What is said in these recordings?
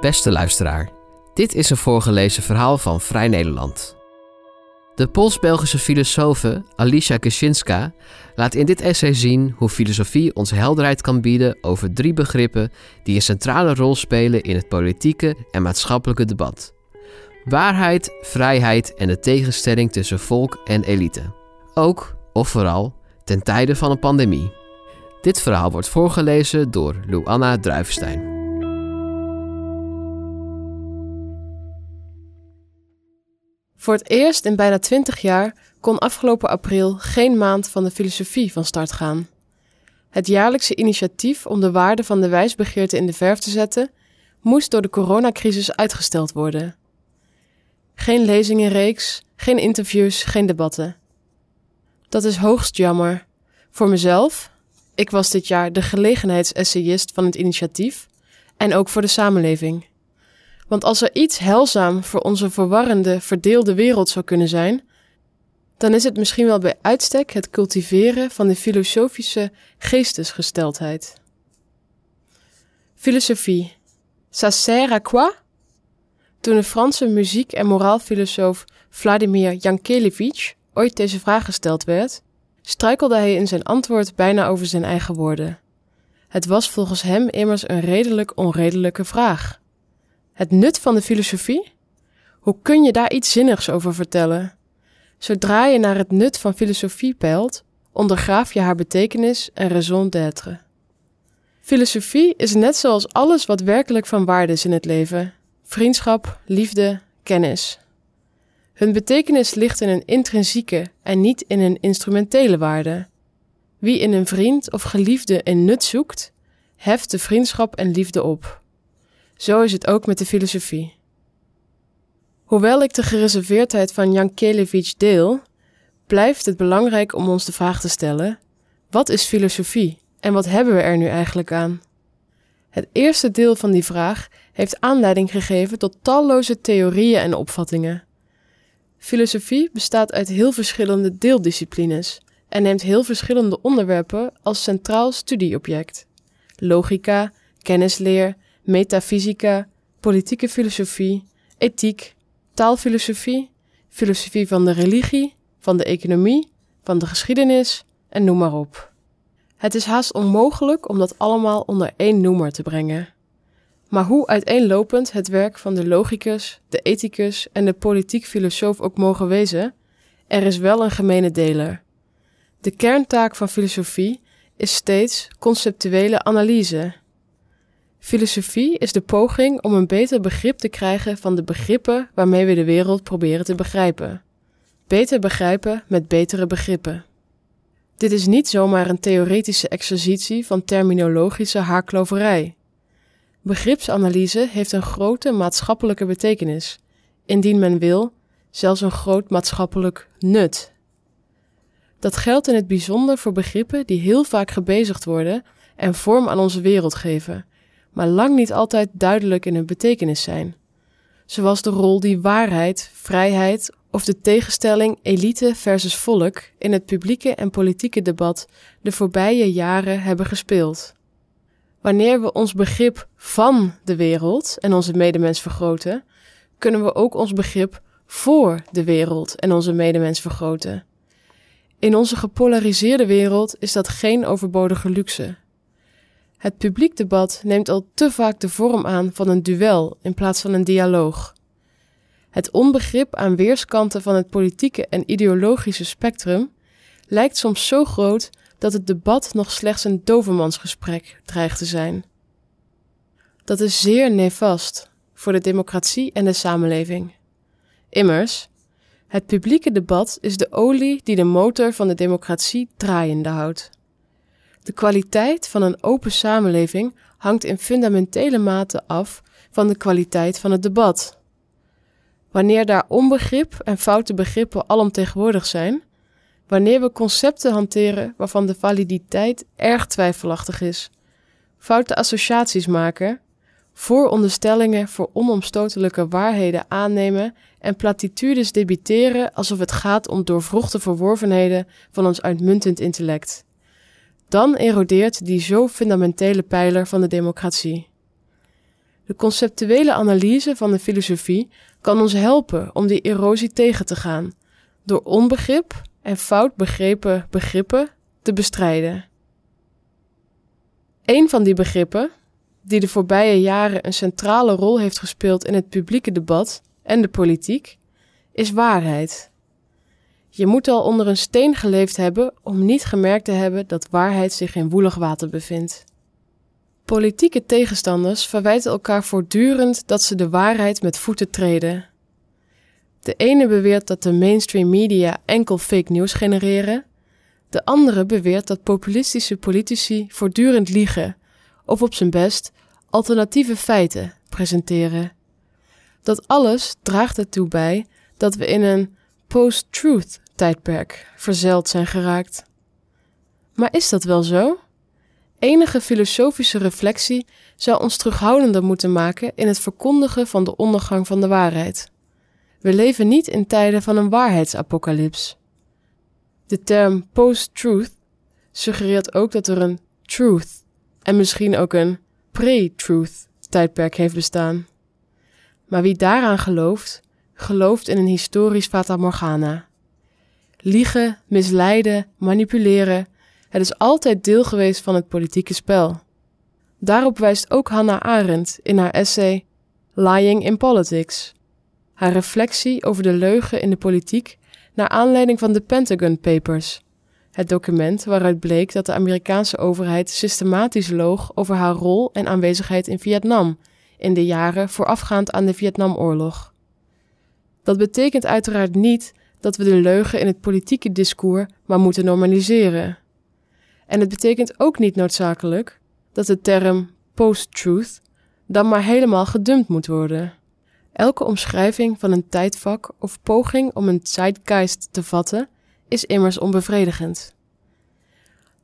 Beste luisteraar, dit is een voorgelezen verhaal van Vrij Nederland. De Pools-Belgische filosofe Alicia Kaczynska laat in dit essay zien hoe filosofie ons helderheid kan bieden over drie begrippen die een centrale rol spelen in het politieke en maatschappelijke debat: waarheid, vrijheid en de tegenstelling tussen volk en elite. Ook, of vooral, ten tijde van een pandemie. Dit verhaal wordt voorgelezen door Luanna Druivenstein. Voor het eerst in bijna twintig jaar kon afgelopen april geen maand van de filosofie van start gaan. Het jaarlijkse initiatief om de waarde van de wijsbegeerte in de verf te zetten, moest door de coronacrisis uitgesteld worden. Geen lezingenreeks, geen interviews, geen debatten. Dat is hoogst jammer. Voor mezelf, ik was dit jaar de gelegenheidsessayist van het initiatief, en ook voor de samenleving. Want als er iets heilzaam voor onze verwarrende, verdeelde wereld zou kunnen zijn, dan is het misschien wel bij uitstek het cultiveren van de filosofische geestesgesteldheid. Filosofie. Ça sert à quoi? Toen de Franse muziek- en moraalfilosoof Vladimir Jankelevich ooit deze vraag gesteld werd, struikelde hij in zijn antwoord bijna over zijn eigen woorden. Het was volgens hem immers een redelijk onredelijke vraag. Het nut van de filosofie? Hoe kun je daar iets zinnigs over vertellen? Zodra je naar het nut van filosofie peilt, ondergraaf je haar betekenis en raison d'être. Filosofie is net zoals alles wat werkelijk van waarde is in het leven: vriendschap, liefde, kennis. Hun betekenis ligt in een intrinsieke en niet in een instrumentele waarde. Wie in een vriend of geliefde een nut zoekt, heft de vriendschap en liefde op. Zo is het ook met de filosofie. Hoewel ik de gereserveerdheid van Jan Kelevich deel, blijft het belangrijk om ons de vraag te stellen: wat is filosofie en wat hebben we er nu eigenlijk aan? Het eerste deel van die vraag heeft aanleiding gegeven tot talloze theorieën en opvattingen. Filosofie bestaat uit heel verschillende deeldisciplines en neemt heel verschillende onderwerpen als centraal studieobject: logica, kennisleer, metafysica, politieke filosofie, ethiek, taalfilosofie, filosofie van de religie, van de economie, van de geschiedenis en noem maar op. Het is haast onmogelijk om dat allemaal onder één noemer te brengen. Maar hoe uiteenlopend het werk van de logicus, de ethicus en de politiek filosoof ook mogen wezen, er is wel een gemene deler. De kerntaak van filosofie is steeds conceptuele analyse Filosofie is de poging om een beter begrip te krijgen van de begrippen waarmee we de wereld proberen te begrijpen. Beter begrijpen met betere begrippen. Dit is niet zomaar een theoretische exercitie van terminologische haarkloverij. Begripsanalyse heeft een grote maatschappelijke betekenis, indien men wil, zelfs een groot maatschappelijk nut. Dat geldt in het bijzonder voor begrippen die heel vaak gebezigd worden en vorm aan onze wereld geven maar lang niet altijd duidelijk in hun betekenis zijn. Zoals de rol die waarheid, vrijheid of de tegenstelling elite versus volk in het publieke en politieke debat de voorbije jaren hebben gespeeld. Wanneer we ons begrip van de wereld en onze medemens vergroten, kunnen we ook ons begrip voor de wereld en onze medemens vergroten. In onze gepolariseerde wereld is dat geen overbodige luxe. Het publiek debat neemt al te vaak de vorm aan van een duel in plaats van een dialoog. Het onbegrip aan weerskanten van het politieke en ideologische spectrum lijkt soms zo groot dat het debat nog slechts een dovermansgesprek dreigt te zijn. Dat is zeer nefast voor de democratie en de samenleving. Immers, het publieke debat is de olie die de motor van de democratie draaiende houdt. De kwaliteit van een open samenleving hangt in fundamentele mate af van de kwaliteit van het debat. Wanneer daar onbegrip en foute begrippen alomtegenwoordig zijn, wanneer we concepten hanteren waarvan de validiteit erg twijfelachtig is, foute associaties maken, vooronderstellingen voor onomstotelijke waarheden aannemen en platitudes debiteren alsof het gaat om doorvrochte verworvenheden van ons uitmuntend intellect dan erodeert die zo fundamentele pijler van de democratie. De conceptuele analyse van de filosofie kan ons helpen om die erosie tegen te gaan, door onbegrip en fout begrepen begrippen te bestrijden. Een van die begrippen, die de voorbije jaren een centrale rol heeft gespeeld in het publieke debat en de politiek, is waarheid. Je moet al onder een steen geleefd hebben om niet gemerkt te hebben dat waarheid zich in woelig water bevindt. Politieke tegenstanders verwijten elkaar voortdurend dat ze de waarheid met voeten treden. De ene beweert dat de mainstream media enkel fake news genereren, de andere beweert dat populistische politici voortdurend liegen of op zijn best alternatieve feiten presenteren. Dat alles draagt ertoe bij dat we in een post-truth tijdperk verzeild zijn geraakt. Maar is dat wel zo? Enige filosofische reflectie zou ons terughoudender moeten maken in het verkondigen van de ondergang van de waarheid. We leven niet in tijden van een waarheidsapocalyps. De term post-truth suggereert ook dat er een truth en misschien ook een pre-truth tijdperk heeft bestaan. Maar wie daaraan gelooft, gelooft in een historisch fata morgana. Liegen, misleiden, manipuleren, het is altijd deel geweest van het politieke spel. Daarop wijst ook Hannah Arendt in haar essay Lying in Politics. Haar reflectie over de leugen in de politiek naar aanleiding van de Pentagon Papers, het document waaruit bleek dat de Amerikaanse overheid systematisch loog over haar rol en aanwezigheid in Vietnam in de jaren voorafgaand aan de Vietnamoorlog. Dat betekent uiteraard niet dat we de leugen in het politieke discours maar moeten normaliseren. En het betekent ook niet noodzakelijk dat de term post-truth dan maar helemaal gedumpt moet worden. Elke omschrijving van een tijdvak of poging om een zeitgeist te vatten is immers onbevredigend.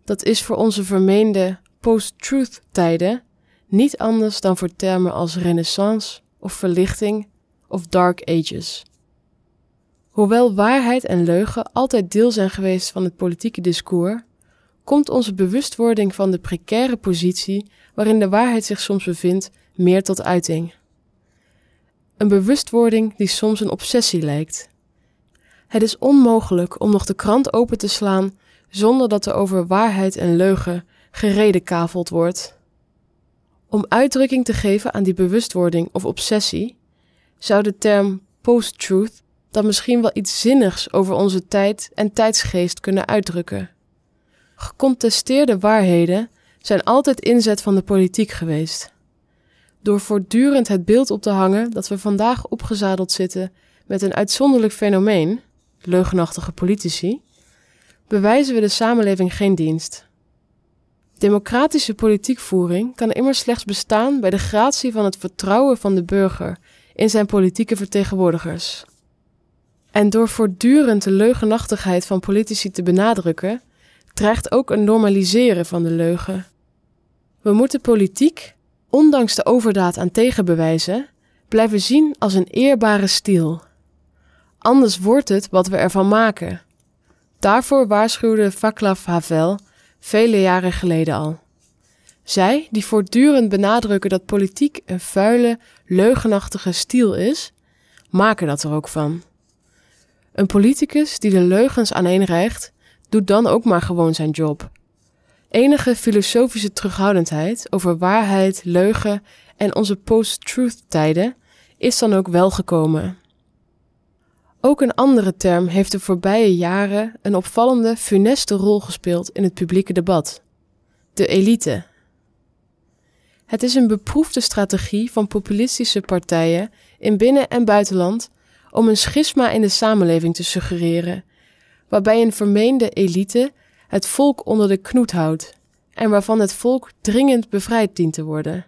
Dat is voor onze vermeende post-truth tijden niet anders dan voor termen als renaissance of verlichting of dark ages. Hoewel waarheid en leugen altijd deel zijn geweest van het politieke discours, komt onze bewustwording van de precaire positie waarin de waarheid zich soms bevindt meer tot uiting. Een bewustwording die soms een obsessie lijkt. Het is onmogelijk om nog de krant open te slaan zonder dat er over waarheid en leugen geredekaveld wordt. Om uitdrukking te geven aan die bewustwording of obsessie, zou de term post-truth dan misschien wel iets zinnigs over onze tijd en tijdsgeest kunnen uitdrukken. Gecontesteerde waarheden zijn altijd inzet van de politiek geweest. Door voortdurend het beeld op te hangen dat we vandaag opgezadeld zitten met een uitzonderlijk fenomeen, leugenachtige politici, bewijzen we de samenleving geen dienst. Democratische politiekvoering kan immers slechts bestaan bij de gratie van het vertrouwen van de burger in zijn politieke vertegenwoordigers. En door voortdurend de leugenachtigheid van politici te benadrukken, dreigt ook een normaliseren van de leugen. We moeten politiek, ondanks de overdaad aan tegenbewijzen, blijven zien als een eerbare stiel. Anders wordt het wat we ervan maken. Daarvoor waarschuwde Václav Havel vele jaren geleden al. Zij, die voortdurend benadrukken dat politiek een vuile, leugenachtige stiel is, maken dat er ook van. Een politicus die de leugens aaneenrijgt, doet dan ook maar gewoon zijn job. Enige filosofische terughoudendheid over waarheid, leugen en onze post-truth tijden is dan ook wel gekomen. Ook een andere term heeft de voorbije jaren een opvallende, funeste rol gespeeld in het publieke debat: de elite. Het is een beproefde strategie van populistische partijen in binnen- en buitenland om een schisma in de samenleving te suggereren, waarbij een vermeende elite het volk onder de knoet houdt en waarvan het volk dringend bevrijd dient te worden.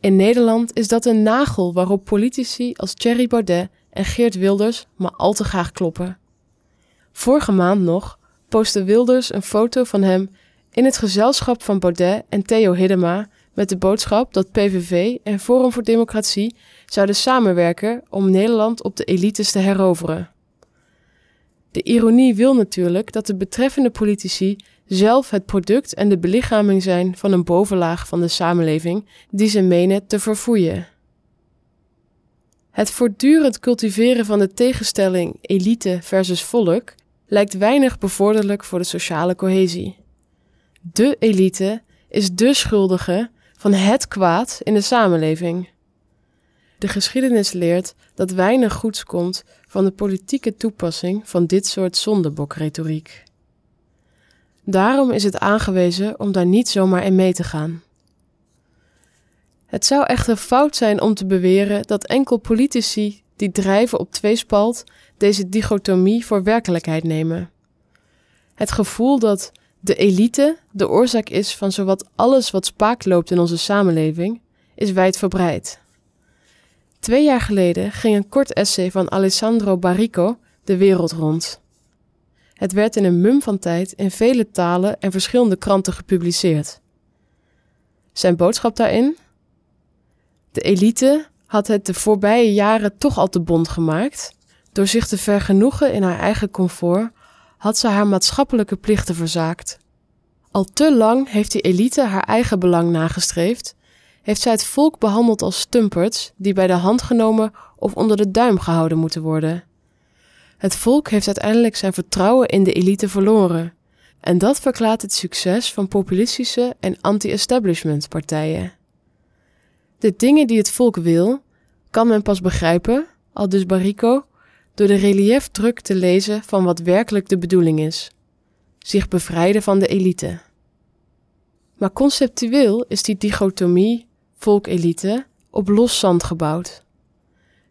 In Nederland is dat een nagel waarop politici als Thierry Baudet en Geert Wilders maar al te graag kloppen. Vorige maand nog postte Wilders een foto van hem in het gezelschap van Baudet en Theo Hiddema met de boodschap dat PVV en Forum voor Democratie zouden samenwerken om Nederland op de elites te heroveren. De ironie wil natuurlijk dat de betreffende politici zelf het product en de belichaming zijn van een bovenlaag van de samenleving die ze menen te verfoeien. Het voortdurend cultiveren van de tegenstelling elite versus volk lijkt weinig bevorderlijk voor de sociale cohesie. De elite is de schuldige van het kwaad in de samenleving. De geschiedenis leert dat weinig goeds komt van de politieke toepassing van dit soort zondebokretoriek. Daarom is het aangewezen om daar niet zomaar in mee te gaan. Het zou echter fout zijn om te beweren dat enkel politici die drijven op tweespalt deze dichotomie voor werkelijkheid nemen. Het gevoel dat de elite de oorzaak is van zowat alles wat spaak loopt in onze samenleving, is wijdverbreid. Twee jaar geleden ging een kort essay van Alessandro Barrico de wereld rond. Het werd in een mum van tijd in vele talen en verschillende kranten gepubliceerd. Zijn boodschap daarin? De elite had het de voorbije jaren toch al te bond gemaakt. Door zich te vergenoegen in haar eigen comfort, had ze haar maatschappelijke plichten verzaakt. Al te lang heeft die elite haar eigen belang nagestreefd, heeft zij het volk behandeld als stumperts die bij de hand genomen of onder de duim gehouden moeten worden. Het volk heeft uiteindelijk zijn vertrouwen in de elite verloren. En dat verklaart het succes van populistische en anti-establishment partijen. De dingen die het volk wil, kan men pas begrijpen, al dus Barrico, door de reliefdruk te lezen van wat werkelijk de bedoeling is: zich bevrijden van de elite. Maar conceptueel is die dichotomie volk-elite op los zand gebouwd.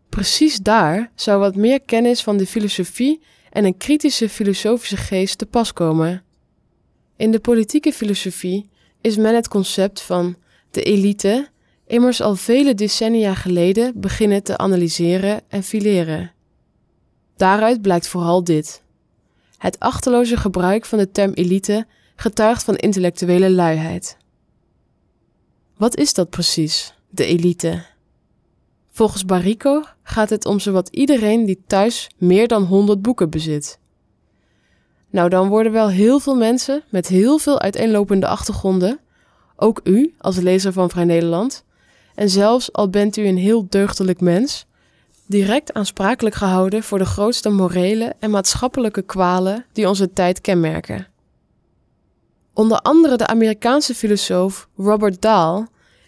Precies daar zou wat meer kennis van de filosofie en een kritische filosofische geest te pas komen. In de politieke filosofie is men het concept van de elite immers al vele decennia geleden beginnen te analyseren en fileren. Daaruit blijkt vooral dit. Het achterloze gebruik van de term elite getuigt van intellectuele luiheid. Wat is dat precies, de elite? Volgens Barrico gaat het om zowat iedereen die thuis meer dan 100 boeken bezit. Nou, dan worden wel heel veel mensen met heel veel uiteenlopende achtergronden, ook u als lezer van Vrij Nederland, en zelfs al bent u een heel deugdelijk mens, direct aansprakelijk gehouden voor de grootste morele en maatschappelijke kwalen die onze tijd kenmerken. Onder andere de Amerikaanse filosoof Robert Dahl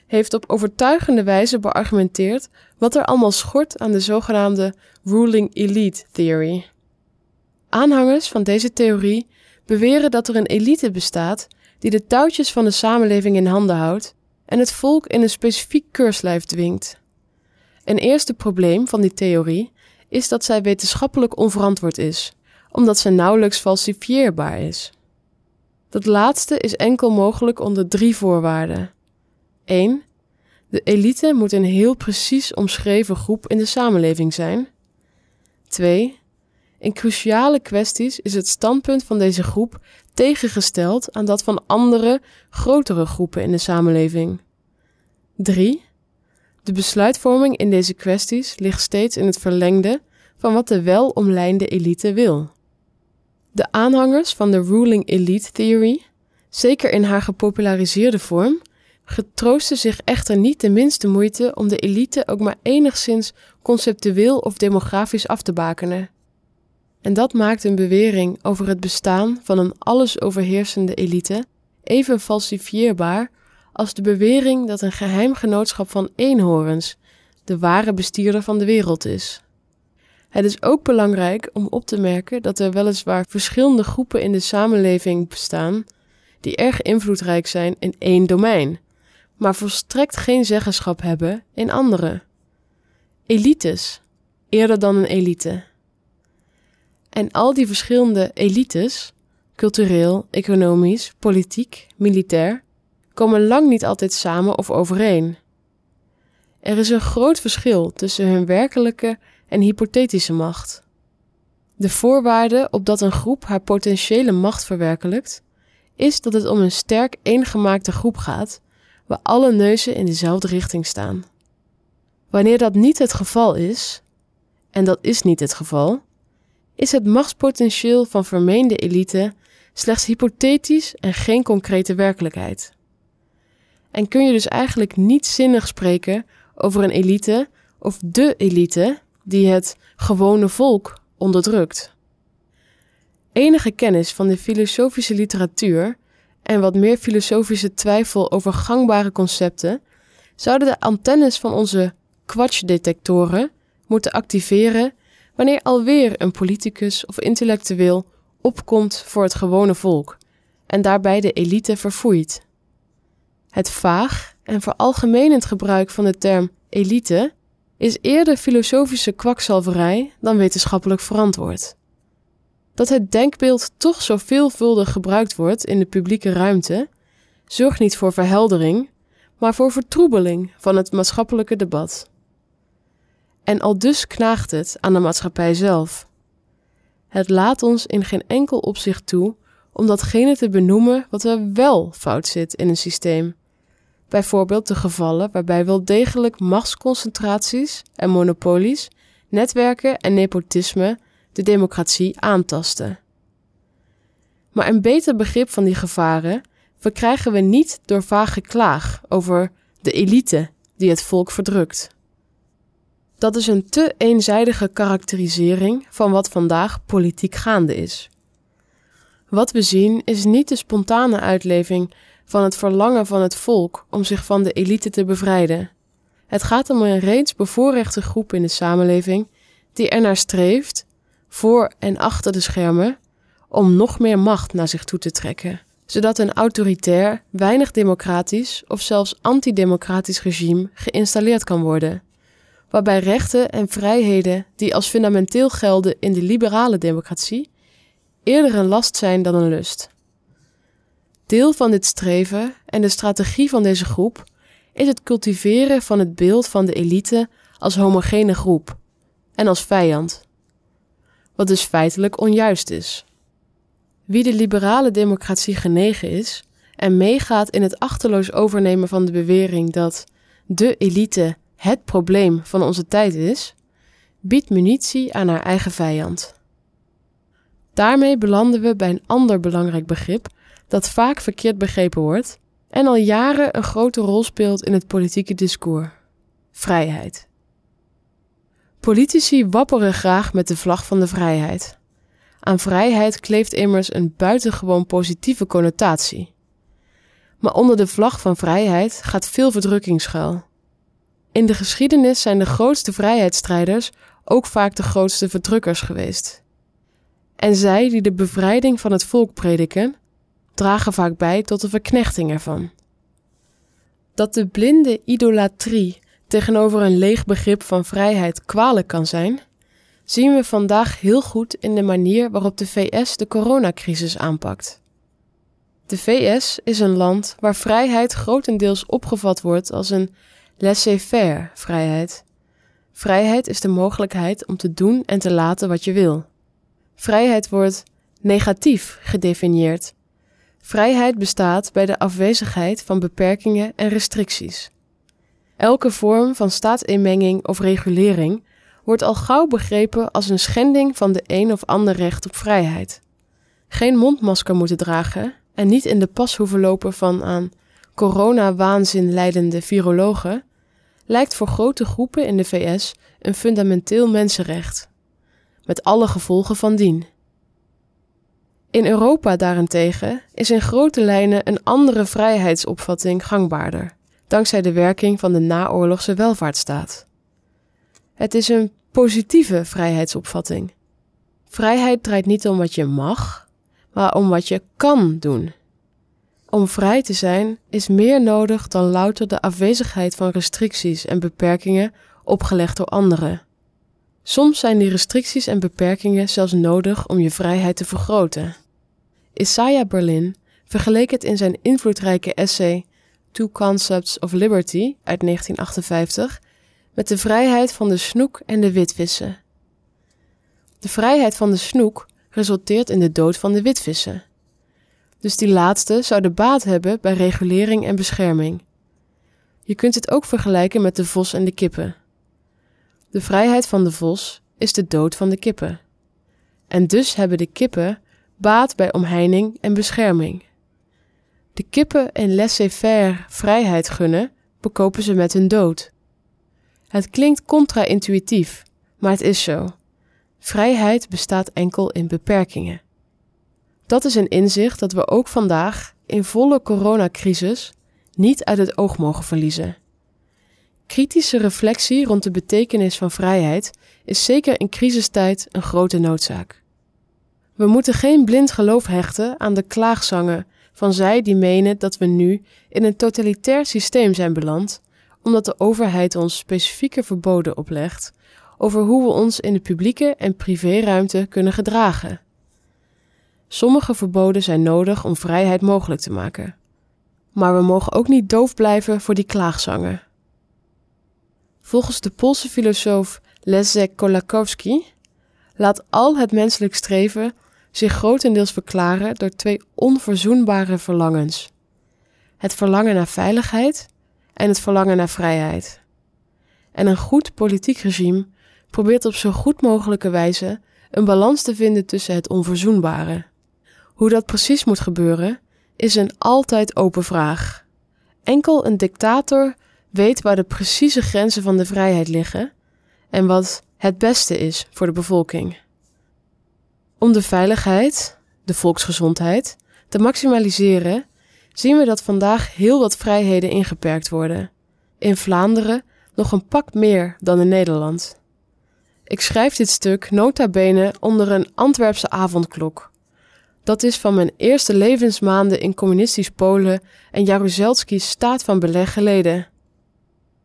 heeft op overtuigende wijze beargumenteerd wat er allemaal schort aan de zogenaamde ruling elite theory. Aanhangers van deze theorie beweren dat er een elite bestaat die de touwtjes van de samenleving in handen houdt en het volk in een specifiek keurslijf dwingt. Een eerste probleem van die theorie is dat zij wetenschappelijk onverantwoord is, omdat ze nauwelijks falsifieerbaar is. Dat laatste is enkel mogelijk onder drie voorwaarden. 1. De elite moet een heel precies omschreven groep in de samenleving zijn. 2. In cruciale kwesties is het standpunt van deze groep tegengesteld aan dat van andere, grotere groepen in de samenleving. 3. De besluitvorming in deze kwesties ligt steeds in het verlengde van wat de welomlijnde elite wil. De aanhangers van de ruling elite theory, zeker in haar gepopulariseerde vorm, getroosten zich echter niet de minste moeite om de elite ook maar enigszins conceptueel of demografisch af te bakenen. En dat maakt een bewering over het bestaan van een alles overheersende elite even falsifieerbaar als de bewering dat een geheim genootschap van eenhorens de ware bestierder van de wereld is. Het is ook belangrijk om op te merken dat er weliswaar verschillende groepen in de samenleving bestaan die erg invloedrijk zijn in één domein, maar volstrekt geen zeggenschap hebben in andere. Elites, eerder dan een elite. En al die verschillende elites, cultureel, economisch, politiek, militair, komen lang niet altijd samen of overeen. Er is een groot verschil tussen hun werkelijke en hypothetische macht. De voorwaarde op dat een groep haar potentiële macht verwerkelijkt, is dat het om een sterk eengemaakte groep gaat, waar alle neuzen in dezelfde richting staan. Wanneer dat niet het geval is, en dat is niet het geval, is het machtspotentieel van vermeende elite slechts hypothetisch en geen concrete werkelijkheid. En kun je dus eigenlijk niet zinnig spreken over een elite of de elite die het gewone volk onderdrukt. Enige kennis van de filosofische literatuur en wat meer filosofische twijfel over gangbare concepten zouden de antennes van onze kwatschdetectoren moeten activeren wanneer alweer een politicus of intellectueel opkomt voor het gewone volk en daarbij de elite verfoeit. Het vaag en veralgemenend gebruik van de term elite is eerder filosofische kwakzalverij dan wetenschappelijk verantwoord. Dat het denkbeeld toch zo veelvuldig gebruikt wordt in de publieke ruimte, zorgt niet voor verheldering, maar voor vertroebeling van het maatschappelijke debat. En al dus knaagt het aan de maatschappij zelf. Het laat ons in geen enkel opzicht toe om datgene te benoemen wat er wel fout zit in een systeem. Bijvoorbeeld de gevallen waarbij wel degelijk machtsconcentraties en monopolies, netwerken en nepotisme de democratie aantasten. Maar een beter begrip van die gevaren verkrijgen we niet door vaag geklaag over de elite die het volk verdrukt. Dat is een te eenzijdige karakterisering van wat vandaag politiek gaande is. Wat we zien is niet de spontane uitleving van het verlangen van het volk om zich van de elite te bevrijden. Het gaat om een reeds bevoorrechte groep in de samenleving die ernaar streeft, voor en achter de schermen, om nog meer macht naar zich toe te trekken, zodat een autoritair, weinig democratisch of zelfs antidemocratisch regime geïnstalleerd kan worden waarbij rechten en vrijheden die als fundamenteel gelden in de liberale democratie eerder een last zijn dan een lust. Deel van dit streven en de strategie van deze groep is het cultiveren van het beeld van de elite als homogene groep en als vijand, wat dus feitelijk onjuist is. Wie de liberale democratie genegen is en meegaat in het achterloos overnemen van de bewering dat de elite het probleem van onze tijd is, biedt munitie aan haar eigen vijand. Daarmee belanden we bij een ander belangrijk begrip dat vaak verkeerd begrepen wordt en al jaren een grote rol speelt in het politieke discours: vrijheid. Politici wapperen graag met de vlag van de vrijheid. Aan vrijheid kleeft immers een buitengewoon positieve connotatie. Maar onder de vlag van vrijheid gaat veel verdrukking schuil. In de geschiedenis zijn de grootste vrijheidsstrijders ook vaak de grootste verdrukkers geweest. En zij die de bevrijding van het volk prediken, dragen vaak bij tot de verknechting ervan. Dat de blinde idolatrie tegenover een leeg begrip van vrijheid kwalijk kan zijn, zien we vandaag heel goed in de manier waarop de VS de coronacrisis aanpakt. De VS is een land waar vrijheid grotendeels opgevat wordt als een Laissez-faire vrijheid. Vrijheid is de mogelijkheid om te doen en te laten wat je wil. Vrijheid wordt negatief gedefinieerd. Vrijheid bestaat bij de afwezigheid van beperkingen en restricties. Elke vorm van staatsinmenging of regulering wordt al gauw begrepen als een schending van de een of ander recht op vrijheid. Geen mondmasker moeten dragen en niet in de pas hoeven lopen van aan corona-waanzin leidende virologen lijkt voor grote groepen in de VS een fundamenteel mensenrecht, met alle gevolgen van dien. In Europa daarentegen is in grote lijnen een andere vrijheidsopvatting gangbaarder, dankzij de werking van de naoorlogse welvaartsstaat. Het is een positieve vrijheidsopvatting. Vrijheid draait niet om wat je mag, maar om wat je kan doen. Om vrij te zijn is meer nodig dan louter de afwezigheid van restricties en beperkingen opgelegd door anderen. Soms zijn die restricties en beperkingen zelfs nodig om je vrijheid te vergroten. Isaiah Berlin vergeleek het in zijn invloedrijke essay Two Concepts of Liberty uit 1958 met de vrijheid van de snoek en de witvissen. De vrijheid van de snoek resulteert in de dood van de witvissen dus die laatste zou de baat hebben bij regulering en bescherming. Je kunt het ook vergelijken met de vos en de kippen. De vrijheid van de vos is de dood van de kippen. En dus hebben de kippen baat bij omheining en bescherming. De kippen en laissez-faire vrijheid gunnen, bekopen ze met hun dood. Het klinkt contra-intuïtief, maar het is zo. Vrijheid bestaat enkel in beperkingen. Dat is een inzicht dat we ook vandaag, in volle coronacrisis, niet uit het oog mogen verliezen. Kritische reflectie rond de betekenis van vrijheid is zeker in crisistijd een grote noodzaak. We moeten geen blind geloof hechten aan de klaagzangen van zij die menen dat we nu in een totalitair systeem zijn beland, omdat de overheid ons specifieke verboden oplegt over hoe we ons in de publieke en privéruimte kunnen gedragen. Sommige verboden zijn nodig om vrijheid mogelijk te maken. Maar we mogen ook niet doof blijven voor die klaagzangen. Volgens de Poolse filosoof Leszek Kolakowski laat al het menselijk streven zich grotendeels verklaren door twee onverzoenbare verlangens: het verlangen naar veiligheid en het verlangen naar vrijheid. En een goed politiek regime probeert op zo goed mogelijke wijze een balans te vinden tussen het onverzoenbare. Hoe dat precies moet gebeuren, is een altijd open vraag. Enkel een dictator weet waar de precieze grenzen van de vrijheid liggen en wat het beste is voor de bevolking. Om de veiligheid, de volksgezondheid, te maximaliseren, zien we dat vandaag heel wat vrijheden ingeperkt worden. In Vlaanderen nog een pak meer dan in Nederland. Ik schrijf dit stuk nota bene onder een Antwerpse avondklok. Dat is van mijn eerste levensmaanden in communistisch Polen en Jaruzelski's staat van beleg geleden.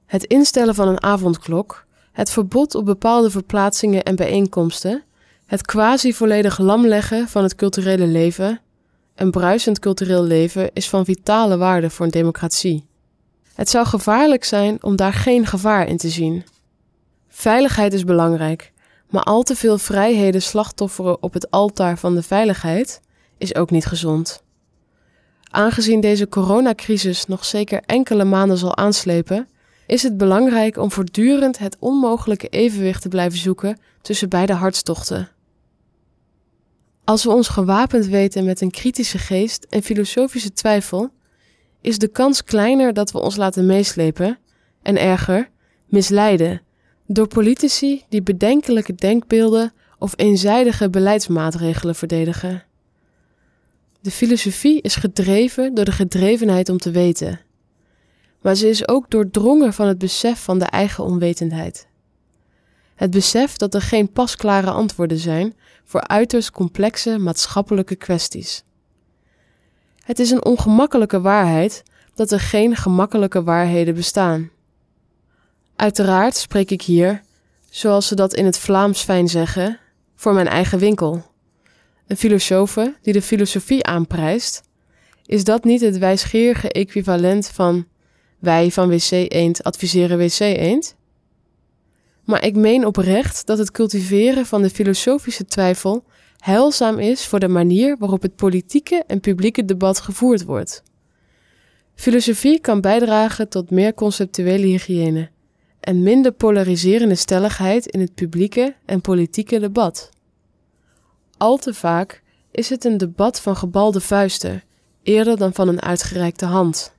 Het instellen van een avondklok, het verbod op bepaalde verplaatsingen en bijeenkomsten, het quasi volledig lamleggen van het culturele leven, een bruisend cultureel leven is van vitale waarde voor een democratie. Het zou gevaarlijk zijn om daar geen gevaar in te zien. Veiligheid is belangrijk, maar al te veel vrijheden slachtofferen op het altaar van de veiligheid is ook niet gezond. Aangezien deze coronacrisis nog zeker enkele maanden zal aanslepen, is het belangrijk om voortdurend het onmogelijke evenwicht te blijven zoeken tussen beide hartstochten. Als we ons gewapend weten met een kritische geest en filosofische twijfel, is de kans kleiner dat we ons laten meeslepen en erger, misleiden door politici die bedenkelijke denkbeelden of eenzijdige beleidsmaatregelen verdedigen. De filosofie is gedreven door de gedrevenheid om te weten, maar ze is ook doordrongen van het besef van de eigen onwetendheid. Het besef dat er geen pasklare antwoorden zijn voor uiterst complexe maatschappelijke kwesties. Het is een ongemakkelijke waarheid dat er geen gemakkelijke waarheden bestaan. Uiteraard spreek ik hier, zoals ze dat in het Vlaams fijn zeggen, voor mijn eigen winkel. Een filosofe die de filosofie aanprijst, is dat niet het wijsgerige equivalent van wij van WC Eend adviseren WC Eend? Maar ik meen oprecht dat het cultiveren van de filosofische twijfel heilzaam is voor de manier waarop het politieke en publieke debat gevoerd wordt. Filosofie kan bijdragen tot meer conceptuele hygiëne en minder polariserende stelligheid in het publieke en politieke debat. Al te vaak is het een debat van gebalde vuisten, eerder dan van een uitgereikte hand.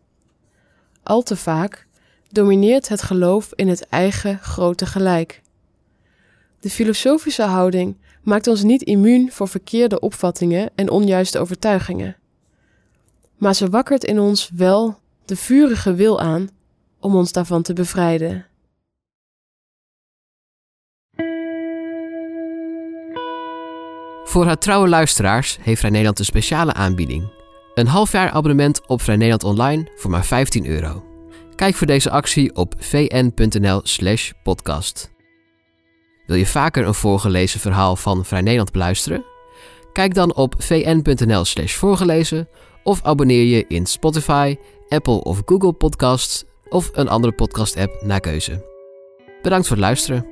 Al te vaak domineert het geloof in het eigen grote gelijk. De filosofische houding maakt ons niet immuun voor verkeerde opvattingen en onjuiste overtuigingen. Maar ze wakkert in ons wel de vurige wil aan om ons daarvan te bevrijden. Voor haar trouwe luisteraars heeft Vrij Nederland een speciale aanbieding. Een half jaar abonnement op Vrij Nederland Online voor maar 15 euro. Kijk voor deze actie op vn.nl/slash podcast. Wil je vaker een voorgelezen verhaal van Vrij Nederland beluisteren? Kijk dan op vn.nl/slash voorgelezen of abonneer je in Spotify, Apple of Google Podcasts of een andere podcast-app naar keuze. Bedankt voor het luisteren.